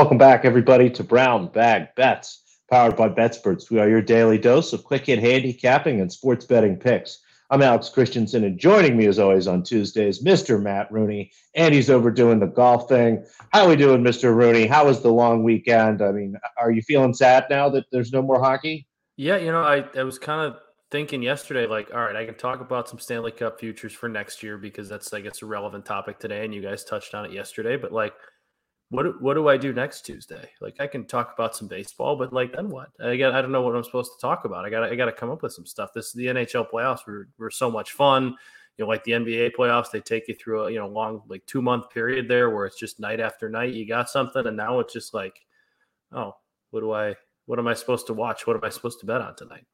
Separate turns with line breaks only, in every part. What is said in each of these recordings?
Welcome back, everybody, to Brown Bag Bets, powered by BetSperts. We are your daily dose of quick hit handicapping and sports betting picks. I'm Alex Christensen, and joining me as always on Tuesdays, Mr. Matt Rooney, and he's overdoing the golf thing. How are we doing, Mr. Rooney? How was the long weekend? I mean, are you feeling sad now that there's no more hockey?
Yeah, you know, I, I was kind of thinking yesterday, like, all right, I can talk about some Stanley Cup futures for next year because that's, I guess, a relevant topic today, and you guys touched on it yesterday. But like, what what do I do next Tuesday? Like I can talk about some baseball, but like then what? I I don't know what I'm supposed to talk about. I got I got to come up with some stuff. This is the NHL playoffs were were so much fun. You know, like the NBA playoffs, they take you through a you know long like two month period there where it's just night after night. You got something, and now it's just like, oh, what do I what am I supposed to watch? What am I supposed to bet on tonight?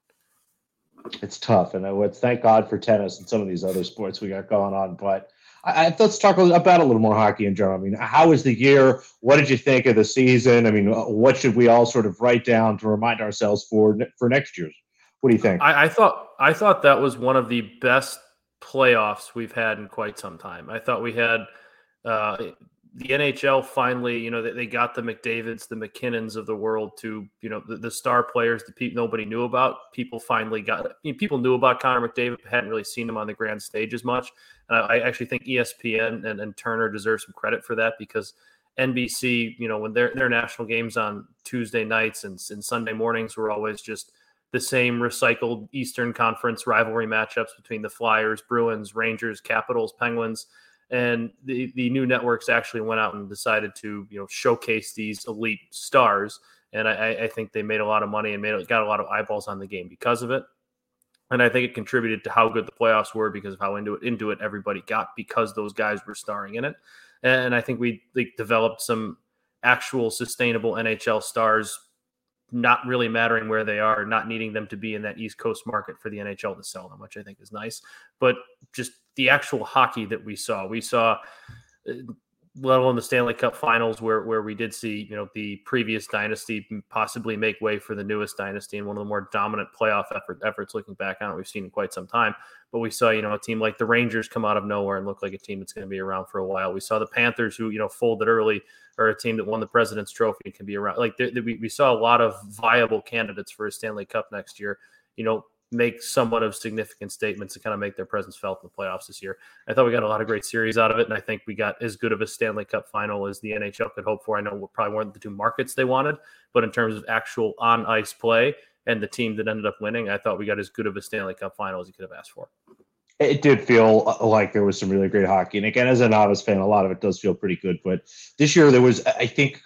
It's tough, and I would thank God for tennis and some of these other sports we got going on, but I, let's talk about a little more hockey in general. I mean, how was the year? What did you think of the season? I mean, what should we all sort of write down to remind ourselves for for next year's? What do you think?
I, I thought I thought that was one of the best playoffs we've had in quite some time. I thought we had uh, the NHL finally, you know, they, they got the McDavids, the MacKinnons of the world to, you know, the, the star players that people nobody knew about. People finally got, people knew about Connor McDavid, hadn't really seen him on the grand stage as much. And I, I actually think ESPN and, and Turner deserve some credit for that because NBC, you know, when their their national games on Tuesday nights and, and Sunday mornings were always just the same recycled Eastern Conference rivalry matchups between the Flyers, Bruins, Rangers, Capitals, Penguins and the the new networks actually went out and decided to you know showcase these elite stars. And I, I think they made a lot of money and made got a lot of eyeballs on the game because of it. And I think it contributed to how good the playoffs were because of how into it into it everybody got because those guys were starring in it. And I think we like, developed some actual sustainable NHL stars not really mattering where they are, not needing them to be in that East Coast market for the NHL to sell them, which I think is nice. But just the actual hockey that we saw, we saw, uh, let alone the Stanley Cup Finals, where where we did see, you know, the previous dynasty possibly make way for the newest dynasty and one of the more dominant playoff effort, efforts. Looking back on it, we've seen in quite some time. But we saw, you know, a team like the Rangers come out of nowhere and look like a team that's going to be around for a while. We saw the Panthers, who you know folded early or a team that won the President's Trophy and can be around. Like we, we saw a lot of viable candidates for a Stanley Cup next year. You know, make somewhat of significant statements and kind of make their presence felt in the playoffs this year. I thought we got a lot of great series out of it, and I think we got as good of a Stanley Cup final as the NHL could hope for. I know we probably weren't the two markets they wanted, but in terms of actual on ice play and the team that ended up winning, I thought we got as good of a Stanley Cup final as you could have asked for
it did feel uh, like there was some really great hockey. And again, as a novice fan, a lot of it does feel pretty good. But this year, there was, I think,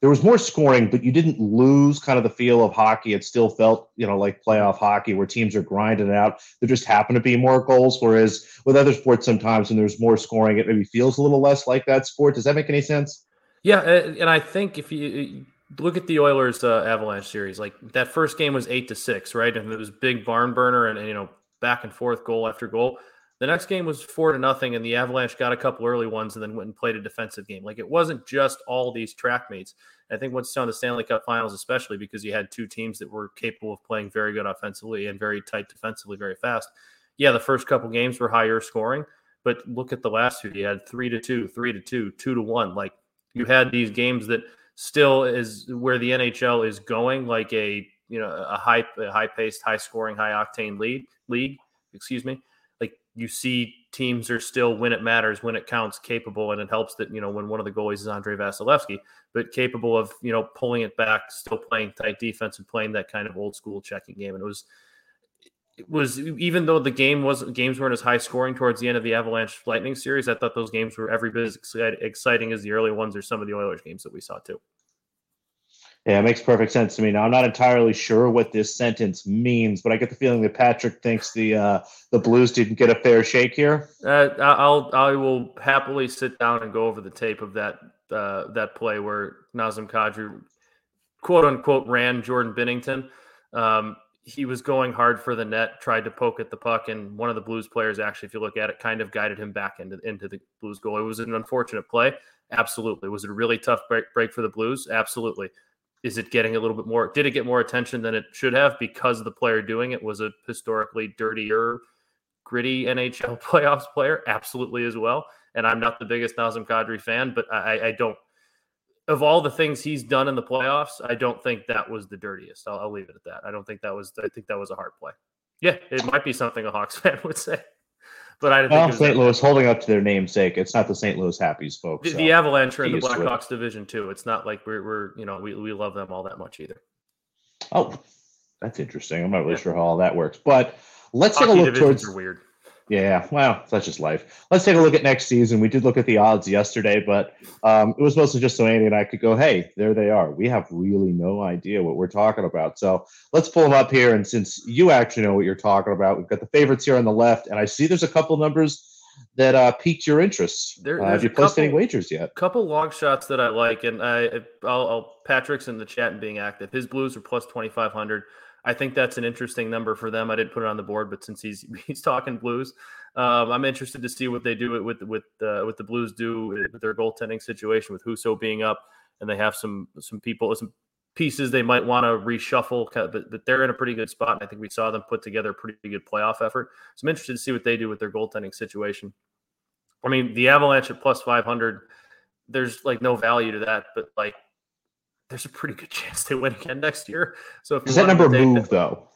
there was more scoring, but you didn't lose kind of the feel of hockey. It still felt, you know, like playoff hockey where teams are grinding it out. There just happen to be more goals. Whereas with other sports, sometimes when there's more scoring, it maybe feels a little less like that sport. Does that make any sense?
Yeah, and I think if you look at the Oilers uh, Avalanche series, like that first game was eight to six, right? And it was big barn burner, and, and you know back and forth, goal after goal. The next game was four to nothing, and the Avalanche got a couple early ones and then went and played a defensive game. Like it wasn't just all these track mates. I think what's on the Stanley Cup Finals, especially because you had two teams that were capable of playing very good offensively and very tight defensively, very fast. Yeah, the first couple games were higher scoring, but look at the last two. You had three to two, three to two, two to one. Like you had these games that still is where the NHL is going, like a you know a high a high paced, high scoring, high octane lead league. Excuse me. You see teams are still when it matters, when it counts, capable, and it helps that you know when one of the goalies is Andrei Vasilevskiy, but capable of you know pulling it back, still playing tight defense and playing that kind of old school checking game. And it was it was even though the game wasn't games weren't as high scoring towards the end of the Avalanche Lightning series, I thought those games were every bit as exciting as the early ones or some of the Oilers games that we saw too.
Yeah, it makes perfect sense to me. Now I'm not entirely sure what this sentence means, but I get the feeling that Patrick thinks the uh, the Blues didn't get a fair shake here.
Uh, I'll I will happily sit down and go over the tape of that uh, that play where Nazem Kadri, quote unquote, ran Jordan Binnington. Um, he was going hard for the net, tried to poke at the puck, and one of the Blues players, actually, if you look at it, kind of guided him back into into the Blues goal. It was an unfortunate play, absolutely. Was it a really tough break break for the Blues? Absolutely is it getting a little bit more did it get more attention than it should have because the player doing it was a historically dirtier gritty nhl playoffs player absolutely as well and i'm not the biggest nazem kadri fan but i, I don't of all the things he's done in the playoffs, I don't think that was the dirtiest. I'll, I'll leave it at that. I don't think that was. I think that was a hard play. Yeah, it might be something a Hawks fan would say. But I
well, think St. Louis holding up to their namesake. It's not the St. Louis Happies, folks.
The, so the Avalanche are in the Blackhawks division too. It's not like we're, we're you know we, we love them all that much either.
Oh, that's interesting. I'm not really yeah. sure how all that works, but let's Hockey take a look towards.
Are weird.
Yeah, well, that's just life. Let's take a look at next season. We did look at the odds yesterday, but um, it was mostly just so Andy and I could go, hey, there they are. We have really no idea what we're talking about. So let's pull them up here. And since you actually know what you're talking about, we've got the favorites here on the left, and I see there's a couple numbers that uh, piqued your interest. There, uh, have you placed couple, any wagers yet?
A couple long shots that I like, and I, I'll, I'll Patrick's in the chat and being active. His Blues are plus twenty five hundred. I think that's an interesting number for them. I didn't put it on the board, but since he's he's talking Blues, um, I'm interested to see what they do with with uh, with the Blues do with their goaltending situation with Husso being up, and they have some some people some pieces they might want to reshuffle, but, but they're in a pretty good spot. And I think we saw them put together a pretty good playoff effort. So I'm interested to see what they do with their goaltending situation. I mean, the Avalanche at plus 500, there's like no value to that, but like there's a pretty good chance they win again next year. So if
does that number move that, though?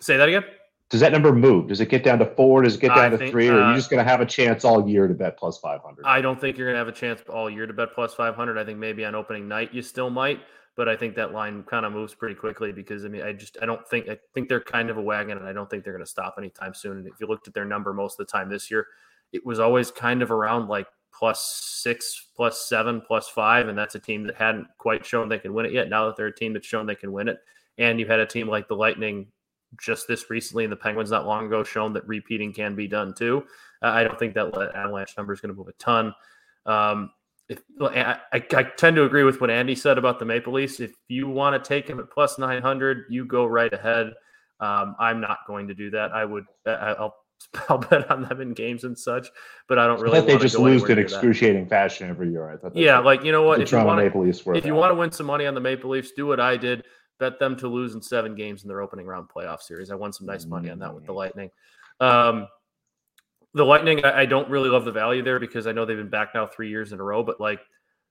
Say that again.
Does that number move? Does it get down to four? Does it get down I to think, three? Or are you uh, just going to have a chance all year to bet plus 500?
I don't think you're going to have a chance all year to bet plus 500. I think maybe on opening night you still might, but I think that line kind of moves pretty quickly because I mean, I just I don't think I think they're kind of a wagon, and I don't think they're going to stop anytime soon. And if you looked at their number most of the time this year, it was always kind of around like plus six, plus seven, plus five, and that's a team that hadn't quite shown they can win it yet. Now that they're a team that's shown they can win it, and you had a team like the Lightning just this recently, and the Penguins not long ago shown that repeating can be done too. Uh, I don't think that Avalanche number is going to move a ton. Um, if, I, I, tend to agree with what Andy said about the Maple Leafs. If you want to take him at plus 900, you go right ahead. Um, I'm not going to do that. I would, I'll, I'll bet on them in games and such, but I don't really.
I they just lose in excruciating that. fashion every year. I thought.
Yeah, like you know what? If you, want to, if you want to win some money on the Maple Leafs, do what I did bet them to lose in seven games in their opening round playoff series. I won some nice money on that with the mm. Lightning. Um, the Lightning, I, I, don't really love the value there because I know they've been back now three years in a row, but like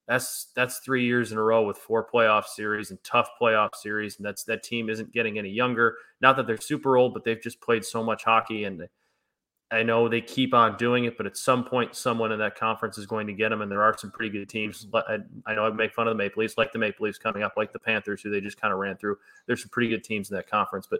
that's that's three years in a row with four playoff series and tough playoff series, and that's that team isn't getting any younger. Not that they're super old, but they've just played so much hockey and I know they keep on doing it, but at some point, someone in that conference is going to get them, and there are some pretty good teams. I, know I make fun of the Maple Leafs, like the Maple Leafs coming up, like the Panthers, who they just kind of ran through. There's some pretty good teams in that conference, but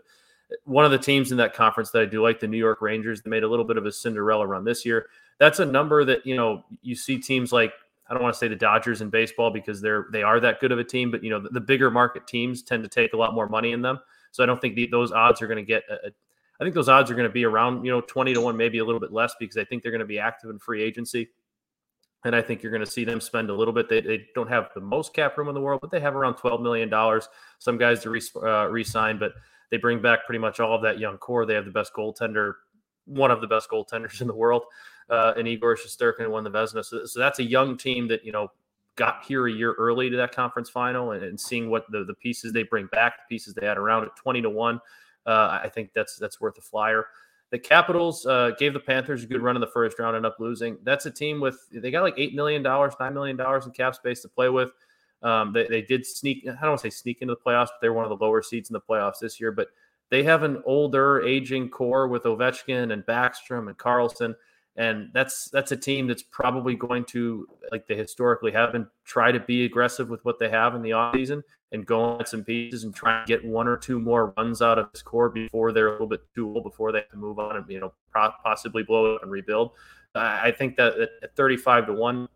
eh, one of the teams in that conference that I do like, the New York Rangers, they made a little bit of a Cinderella run this year. That's a number that you know you see teams like I don't want to say the Dodgers in baseball because they're they are that good of a team, but you know the, the bigger market teams tend to take a lot more money in them. So I don't think the, those odds are going to get a, I think those odds are going to be around, you know, 20 to 1, maybe a little bit less because I think they're going to be active in free agency. And I think you're going to see them spend a little bit. They, they don't have the most cap room in the world, but they have around $12 million. Some guys to re, uh, re-sign, but they bring back pretty much all of that young core. They have the best goaltender, one of the best goaltenders in the world, uh, and Igor Shesterkin won the Vezina. So, so that's a young team that, you know, got here a year early to that conference final and, and seeing what the, the pieces they bring back, the pieces they had around at 20 to 1 uh, I think that's that's worth a flyer. The Capitals uh, gave the Panthers a good run in the first round, and up losing. That's a team with they got like eight million dollars, nine million dollars in cap space to play with. Um, they, they did sneak. I don't want to say sneak into the playoffs, but they're one of the lower seeds in the playoffs this year. But they have an older, aging core with Ovechkin and Backstrom and Carlson and that's that's a team that's probably going to like they historically have been try to be aggressive with what they have in the offseason and go on some pieces and try and get one or two more runs out of this core before they're a little bit too old before they have to move on and you know possibly blow it and rebuild. I think that at 35 to 1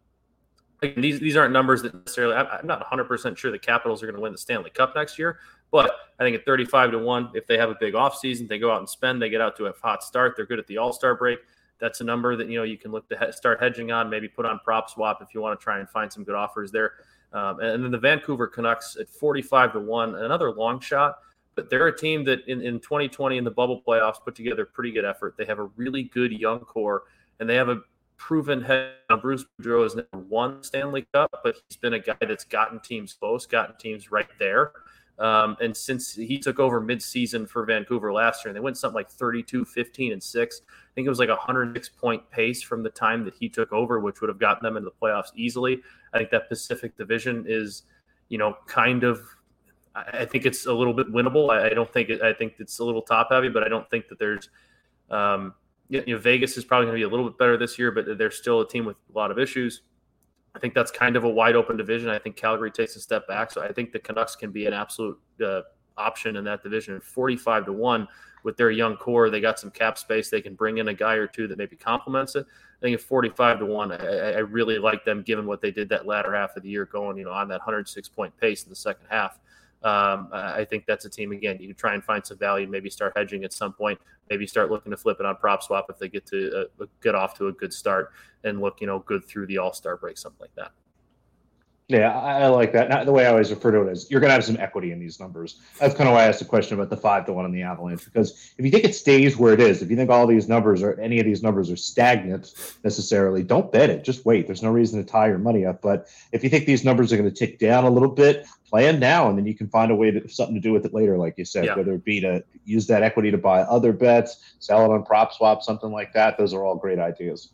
these these aren't numbers that necessarily i'm not 100% sure the capitals are going to win the stanley cup next year but i think at 35 to 1 if they have a big offseason they go out and spend they get out to a hot start they're good at the all-star break that's a number that you know you can look to he- start hedging on. Maybe put on PropSwap if you want to try and find some good offers there. Um, and then the Vancouver Canucks at 45 to one, another long shot. But they're a team that in, in 2020 in the bubble playoffs put together a pretty good effort. They have a really good young core, and they have a proven head. Bruce Boudreau has never won Stanley Cup, but he's been a guy that's gotten teams close, gotten teams right there. Um, and since he took over midseason for Vancouver last year, and they went something like 32, 15, and 6. I think it was like a 106 point pace from the time that he took over, which would have gotten them into the playoffs easily. I think that Pacific Division is, you know, kind of. I think it's a little bit winnable. I, don't think I think it's a little top heavy, but I don't think that there's. Um, you know, Vegas is probably going to be a little bit better this year, but they're still a team with a lot of issues. I think that's kind of a wide open division. I think Calgary takes a step back, so I think the Canucks can be an absolute uh, option in that division. Forty-five to one with their young core, they got some cap space. They can bring in a guy or two that maybe complements it. I think at forty-five to one, I, I really like them given what they did that latter half of the year, going you know on that hundred six point pace in the second half. Um, I think that's a team again. You try and find some value, maybe start hedging at some point, maybe start looking to flip it on PropSwap if they get to uh, get off to a good start and look, you know, good through the All Star break, something like that.
Yeah, I, like that. Not the way I always refer to it is you're going to have some equity in these numbers. That's kind of why I asked the question about the five to one on the Avalanche because if you think it stays where it is, if you think all these numbers or any of these numbers are stagnant necessarily, don't bet it. Just wait. There's no reason to tie your money up. But if you think these numbers are going to tick down a little bit, plan now, and then you can find a way to something to do with it later, like you said, yeah. whether it be to use that equity to buy other bets, sell it on PropSwap, something like that. Those are all great ideas.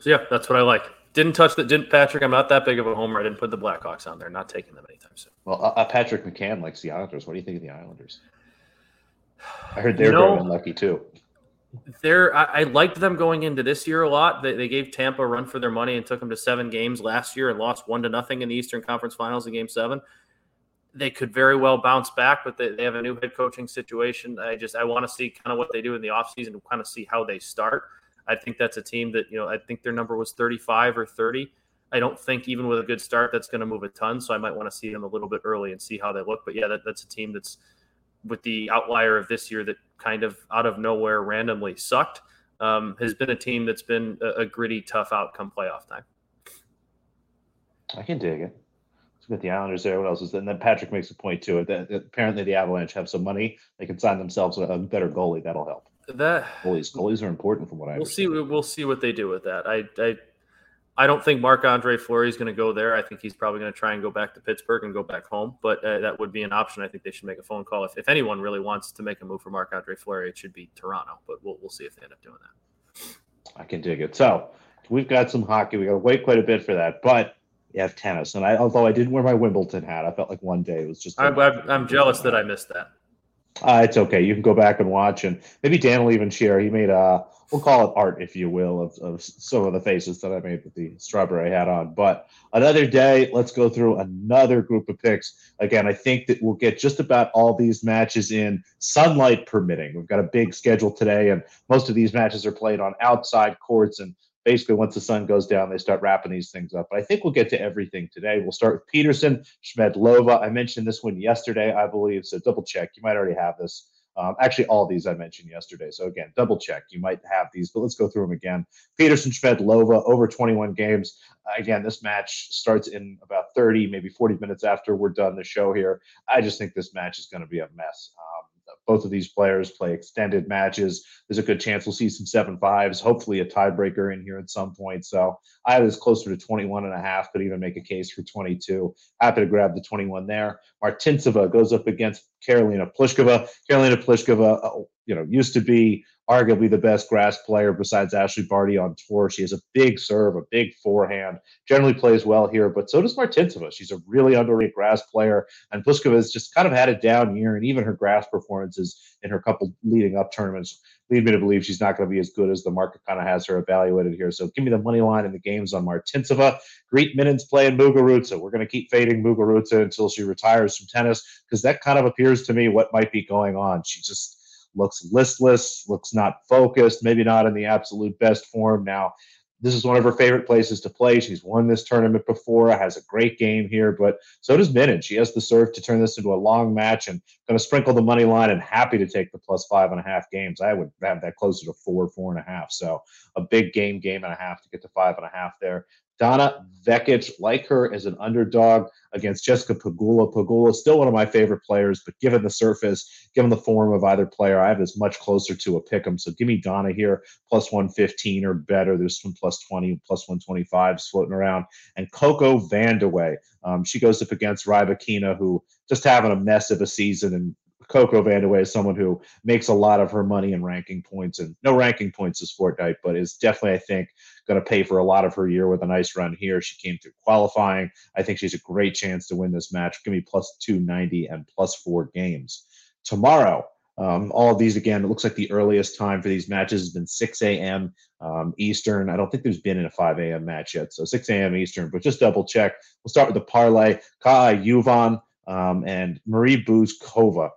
So yeah, that's what I like. Didn't touch that didn't Patrick. I'm not that big of a homer. I didn't put the Blackhawks on there. Not taking them anytime soon.
Well, uh, uh, Patrick McCann likes the Islanders. What do you think of the Islanders? I heard they're you know, very unlucky too.
They're I, I, liked them going into this year a lot. They, they gave Tampa a run for their money and took them to seven games last year and lost one to nothing in the Eastern Conference Finals in Game Seven. They could very well bounce back, but they, they have a new head coaching situation. I just I want to see kind of what they do in the offseason to kind of see how they start. I think that's a team that, you know, I think their number was 35 or 30. I don't think even with a good start that's going to move a ton. So I might want to see them a little bit early and see how they look. But yeah, that, that's a team that's with the outlier of this year that kind of out of nowhere randomly sucked. Um, has been a team that's been a, a, gritty, tough outcome playoff time.
I can dig it. Let's get the Islanders there. What else is there? And then Patrick makes a point to it that, that apparently the Avalanche have some money. They can sign themselves a better goalie. That'll help
that
goalies goalies are important from what I
we'll understand. see we'll see what they do with that. I I I don't think Marc Andre Fleury is going to go there. I think he's probably going to try and go back to Pittsburgh and go back home. But uh, that would be an option. I think they should make a phone call if, if anyone really wants to make a move for Marc Andre Fleury. It should be Toronto. But we'll we'll see if they end up doing that.
I can dig it. So we've got some hockey. We got to wait quite a bit for that, but. We have tennis, and I although I didn't wear my Wimbledon hat, I felt like one day it was just.
I'm, I'm, I'm jealous that I missed that.
Uh, it's okay. You can go back and watch, and maybe Dan will even share. He made a, we'll call it art, if you will, of, of some of the faces that I made with the strawberry hat on. But another day, let's go through another group of picks. Again, I think that we'll get just about all these matches in sunlight permitting. We've got a big schedule today, and most of these matches are played on outside courts and basically once the sun goes down, they start wrapping these things up. But I think we'll get to everything today. We'll start with Peterson, Schmiedlova. I mentioned this one yesterday, I believe. So double check. You might already have this. Um, actually, all these I mentioned yesterday. So again, double check. You might have these, but let's go through them again. Peterson, Schmiedlova, over 21 games. Again, this match starts in about 30, maybe 40 minutes after we're done the show here. I just think this match is going to be a mess. Um, both of these players play extended matches. There's a good chance we'll see some seven fives, hopefully a tiebreaker in here at some point. So I was closer to 21 and a half, could even make a case for 22. Happy to grab the 21 there. Martincova goes up against Karolina Pliskova. Karolina Pliskova, uh, you know, used to be arguably the best grass player besides Ashleigh Barty on tour. She has a big serve, a big forehand, generally plays well here, but so does Martincova. She's a really underrated grass player, and Pliskova has just kind of had a down year, and even her grass performances in her couple leading up tournaments lead me to believe she's not going to be as good as the market kind of has her evaluated here. So give me the money line in the games on Martincova. Greet Minnens playing Muguruza. We're going to keep fading Muguruza until she retires from tennis because that kind of appears to me what might be going on. She just looks listless, looks not focused, maybe not in the absolute best form. Now, this is one of her favorite places to play. She's won this tournament before, has a great game here, but so does Minnen. She has the serve to turn this into a long match and going to sprinkle the money line and happy to take the plus five and a half games. I would have that closer to four, four and a half. So a big game, game and a half to get to five and a half there. Donna Vekic, like her as an underdog against Jessica. Pegula is still one of my favorite players, but given the surface, given the form of either player, I have this much closer to a pick 'em. So give me Donna here, plus 115 or better. There's some plus 20, plus 125 floating around. And Coco Vandeweghe. Um, she goes up against Rybakina, who just having a mess of a season and Coco Vandeweghe is someone who makes a lot of her money in ranking points, and no ranking points this fortnight, but is definitely, I think, going to pay for a lot of her year with a nice run here. She came through qualifying. I think she's a great chance to win this match. Give me plus 290 and plus four games. Tomorrow, um, all of these again, it looks like the earliest time for these matches has been 6 a.m. Um, Eastern. I don't think there's been in a 5 a.m. match yet, so 6 a.m. Eastern. But just double check. We'll start with the parlay: Kaja Juvan um, and Marie Bouzkova.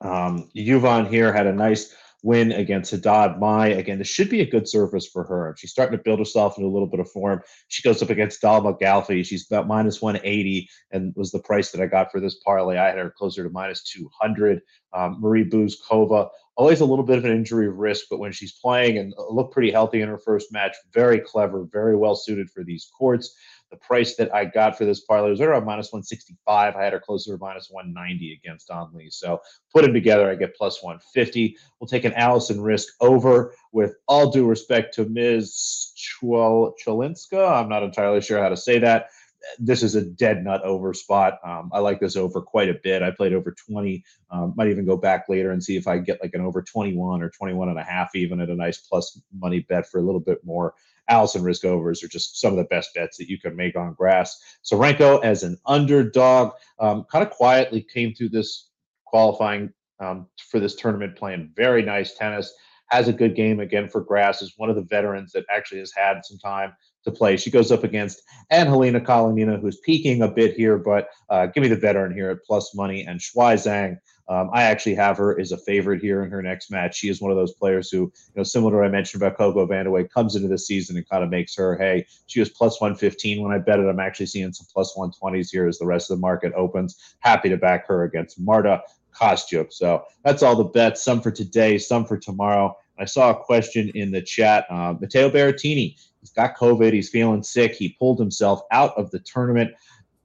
Um, Juvan here had a nice win against Haddad Maia. Again, this should be a good surface for her. She's starting to build herself into a little bit of form. She goes up against Dalma Galfi. She's about minus 180 and was the price that I got for this parlay. I had her closer to minus 200. Um, Marie Bouzkova, always a little bit of an injury risk, but when she's playing and looked pretty healthy in her first match, very clever, very well suited for these courts. The price that I got for this parlay was around minus 165. I had her closer to minus 190 against Don Lee. So put them together, I get plus 150. We'll take an Alison Riske over with all due respect to Ms. Cholinska. I'm not entirely sure how to say that this is a dead nut over spot. Um, I like this over quite a bit. I played over 20. Um, might even go back later and see if I get like an over 21 or 21 and a half, even at a nice plus money bet for a little bit more. Alison Riske overs are just some of the best bets that you can make on grass. Renko as an underdog, um, kind of quietly came through this qualifying um, for this tournament playing very nice tennis. Has a good game again for grass. Is one of the veterans that actually has had some time to play. She goes up against Angelina Kalinina, who's peaking a bit here, but uh, give me the veteran here at plus money. And Shuai Zhang, um, I actually have her as a favorite here in her next match. She is one of those players who, you know, similar to what I mentioned about Coco Vandeweghe, comes into the season and kind of makes her, hey, she was plus 115 when I bet it. I'm actually seeing some plus 120s here as the rest of the market opens. Happy to back her against Marta Kostyuk. So that's all the bets, some for today, some for tomorrow. I saw a question in the chat. Uh, Matteo Berrettini, he's got COVID. He's feeling sick. He pulled himself out of the tournament.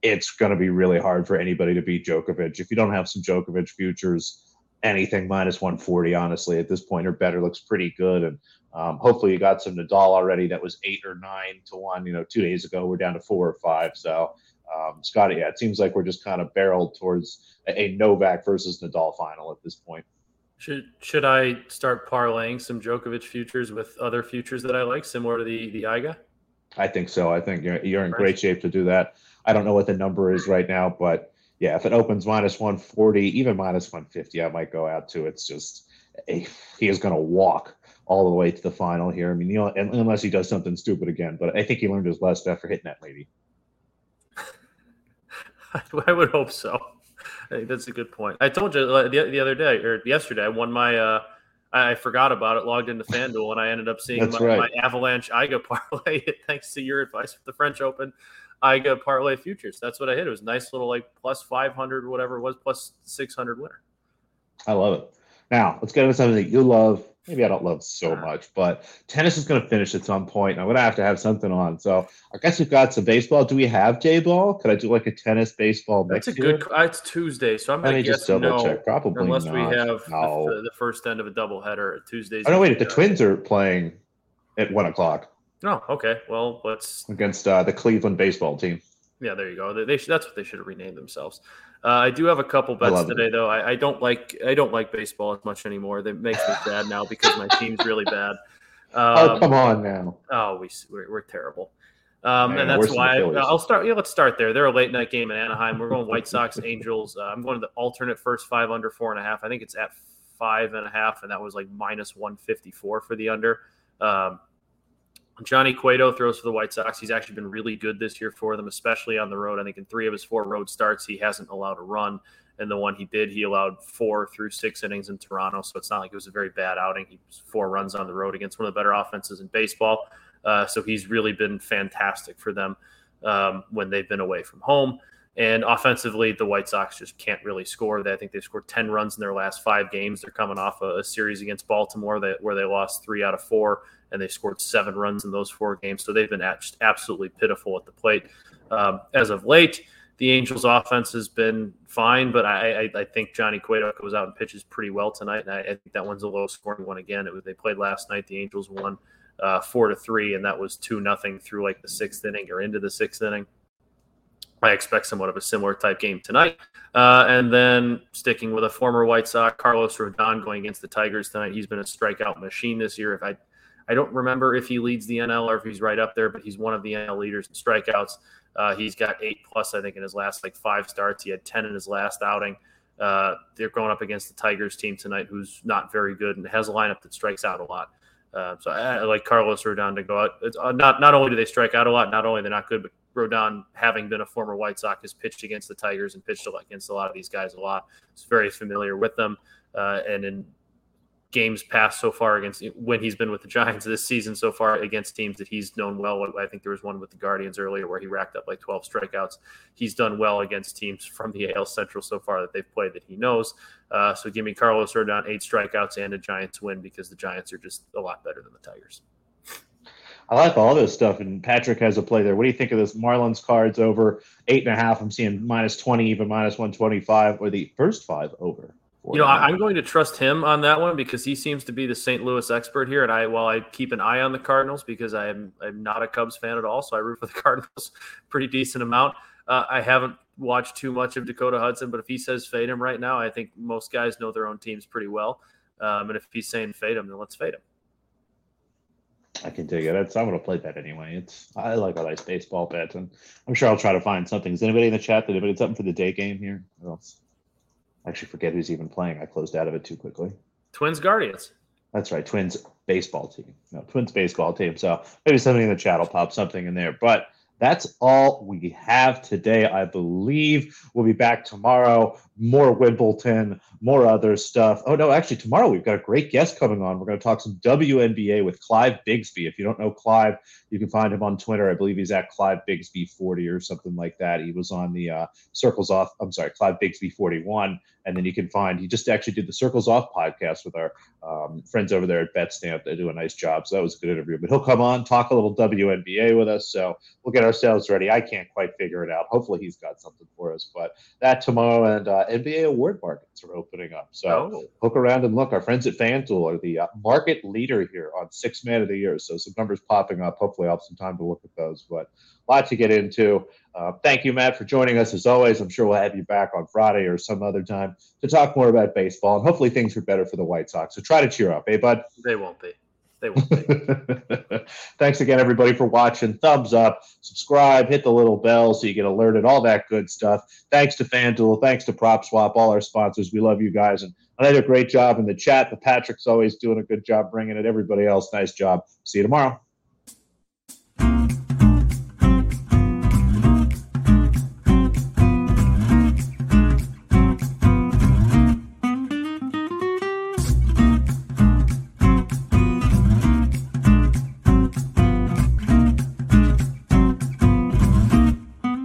It's going to be really hard for anybody to beat Djokovic. If you don't have some Djokovic futures, anything minus 140, honestly, at this point or better looks pretty good. And um, hopefully you got some Nadal already that was eight or nine to one. You know, two days ago, we're down to four or five. So, um, Scotty, yeah, it seems like we're just kind of barreled towards a, a Novak versus Nadal final at this point.
Should should I start parlaying some Djokovic futures with other futures that I like, similar to the the Iga?
I think so. I think you're, you're in great shape to do that. I don't know what the number is right now, but yeah, if it opens minus 140, even minus 150, I might go out to. It's just eh, he is going to walk all the way to the final here. I mean, you know, unless he does something stupid again. But I think he learned his lesson after hitting that lady.
I would hope so. Hey, that's a good point. I told you the, the other day or yesterday, I won my. Uh, I forgot about it, logged into FanDuel, and I ended up seeing my, right. my, Avalanche Iga parlay thanks to your advice with the French Open Iga parlay futures. That's what I hit. It was a nice little like plus 500, whatever it was, plus 600 winner.
I love it. Now, let's get into something that you love maybe I don't love so much, but tennis is going to finish at some point. I'm going to have to have something on. So I guess we've got some baseball. Do we have J ball? Could I do like a tennis baseball?
That's a good. Uh, it's Tuesday, so I'm going to just double no, check. Probably unless not. we have no. the, the, first end of a doubleheader at Tuesdays.
Oh no, wait! The Twins are playing at one o'clock.
Oh, okay. Well, let's
against uh, the Cleveland baseball team.
Yeah, there you go. They, they should, that's what they should have renamed themselves. Uh, I do have a couple bets today, it. though. I, I, don't like I don't like baseball as much anymore. That makes me sad now because my team's really bad.
Um, oh come on now!
Oh, we we're, we're terrible. Um, and that's why I, will start. Yeah, let's start there. They're a late night game in Anaheim. We're going White Sox, Angels. Uh, I'm going to the alternate first five under four and a half. I think it's at five and a half, and that was like minus one fifty four for the under. Um, Johnny Cueto throws for the White Sox. He's actually been really good this year for them, especially on the road. I think in three of his four road starts, he hasn't allowed a run. And the one he did, he allowed four through six innings in Toronto. So it's not like it was a very bad outing. He was four runs on the road against one of the better offenses in baseball. Uh, so he's really been fantastic for them um, when they've been away from home. And offensively, the White Sox just can't really score. I think they've scored 10 runs in their last five games. They're coming off a, a series against Baltimore that, where they lost three out of four, and they scored seven runs in those four games. So they've been just absolutely pitiful at the plate. Um, as of late, the Angels' offense has been fine, but I, I, I, think Johnny Cueto goes out and pitches pretty well tonight, and I, I think that one's a low scoring one again. It was, they played last night. The Angels won uh, four to three, and that was two nothing through like the sixth inning or into the sixth inning. I expect somewhat of a similar type game tonight. Uh, and then sticking with a former White Sox, Carlos Rodon going against the Tigers tonight. He's been a strikeout machine this year. If I, I don't remember if he leads the NL or if he's right up there, but he's one of the NL leaders in strikeouts. Uh, he's got eight plus, I think, in his last like five starts. He had ten in his last outing. Uh, they're going up against the Tigers team tonight, who's not very good and has a lineup that strikes out a lot. Uh, so I, I, like Carlos Rodon to go out. It's, uh, not not only do they strike out a lot, not only they're not good, but Rodon, having been a former White Sox, has pitched against the Tigers and pitched against a lot of these guys a lot. He's very familiar with them. Uh, and in games past so far against when he's been with the Giants this season so far against teams that he's known well. I think there was one with the Guardians earlier where he racked up like 12 strikeouts. He's done well against teams from the AL Central so far that they've played that he knows. Uh, so give me Carlos Rodon eight strikeouts and a Giants win because the Giants are just a lot better than the Tigers.
I like all this stuff, and Patrick has a play there. What do you think of this Marlins cards over eight and a half? I'm seeing minus twenty, even minus one twenty five, or the first five over.
You know, I'm going to trust him on that one because he seems to be the St. Louis expert here. And I, while I keep an eye on the Cardinals because I am I'm not a Cubs fan at all, so I root for the Cardinals pretty decent amount. Uh, I haven't watched too much of Dakota Hudson, but if he says fade him right now, I think most guys know their own teams pretty well. Um, and if he's saying fade him, then let's fade him.
I can take it. It's, I'm going to play that anyway. It's I like all these baseball bets, and I'm sure I'll try to find something. Is anybody in the chat that anybody something for the day game here? I actually forget who's even playing. I closed out of it too quickly.
Twins Guardians.
That's right, Twins baseball team. No, Twins baseball team. So maybe something in the chat will pop something in there. But that's all we have today, I believe. We'll be back tomorrow. More Wimbledon, more other stuff. Oh, no, actually, tomorrow we've got a great guest coming on. We're going to talk some WNBA with Clive Bigsby. If you don't know Clive, you can find him on Twitter. I believe he's at Clive Bigsby 40 or something like that. He was on the uh, Circles Off, I'm sorry, Clive Bigsby 41. And then you can find, he just actually did the Circles Off podcast with our um, friends over there at BetStamp. They do a nice job. So that was a good interview. But he'll come on, talk a little WNBA with us. So we'll get ourselves ready. I can't quite figure it out. Hopefully he's got something for us. But that tomorrow and uh, NBA award markets are opening up. So oh. look around and look. Our friends at FanDuel are the uh, market leader here on Six Man of the Year. So some numbers popping up. Hopefully I'll have some time to look at those. But a lot to get into. Uh, thank you, Matt, for joining us as always. I'm sure we'll have you back on Friday or some other time to talk more about baseball, and hopefully things are better for the White Sox. So try to cheer up, eh, bud?
They won't be. They won't be.
Thanks again, everybody, for watching. Thumbs up, subscribe, hit the little bell so you get alerted, all that good stuff. Thanks to FanDuel, thanks to PropSwap, all our sponsors. We love you guys, and I did a great job in the chat. But Patrick's always doing a good job bringing it. Everybody else, nice job. See you tomorrow.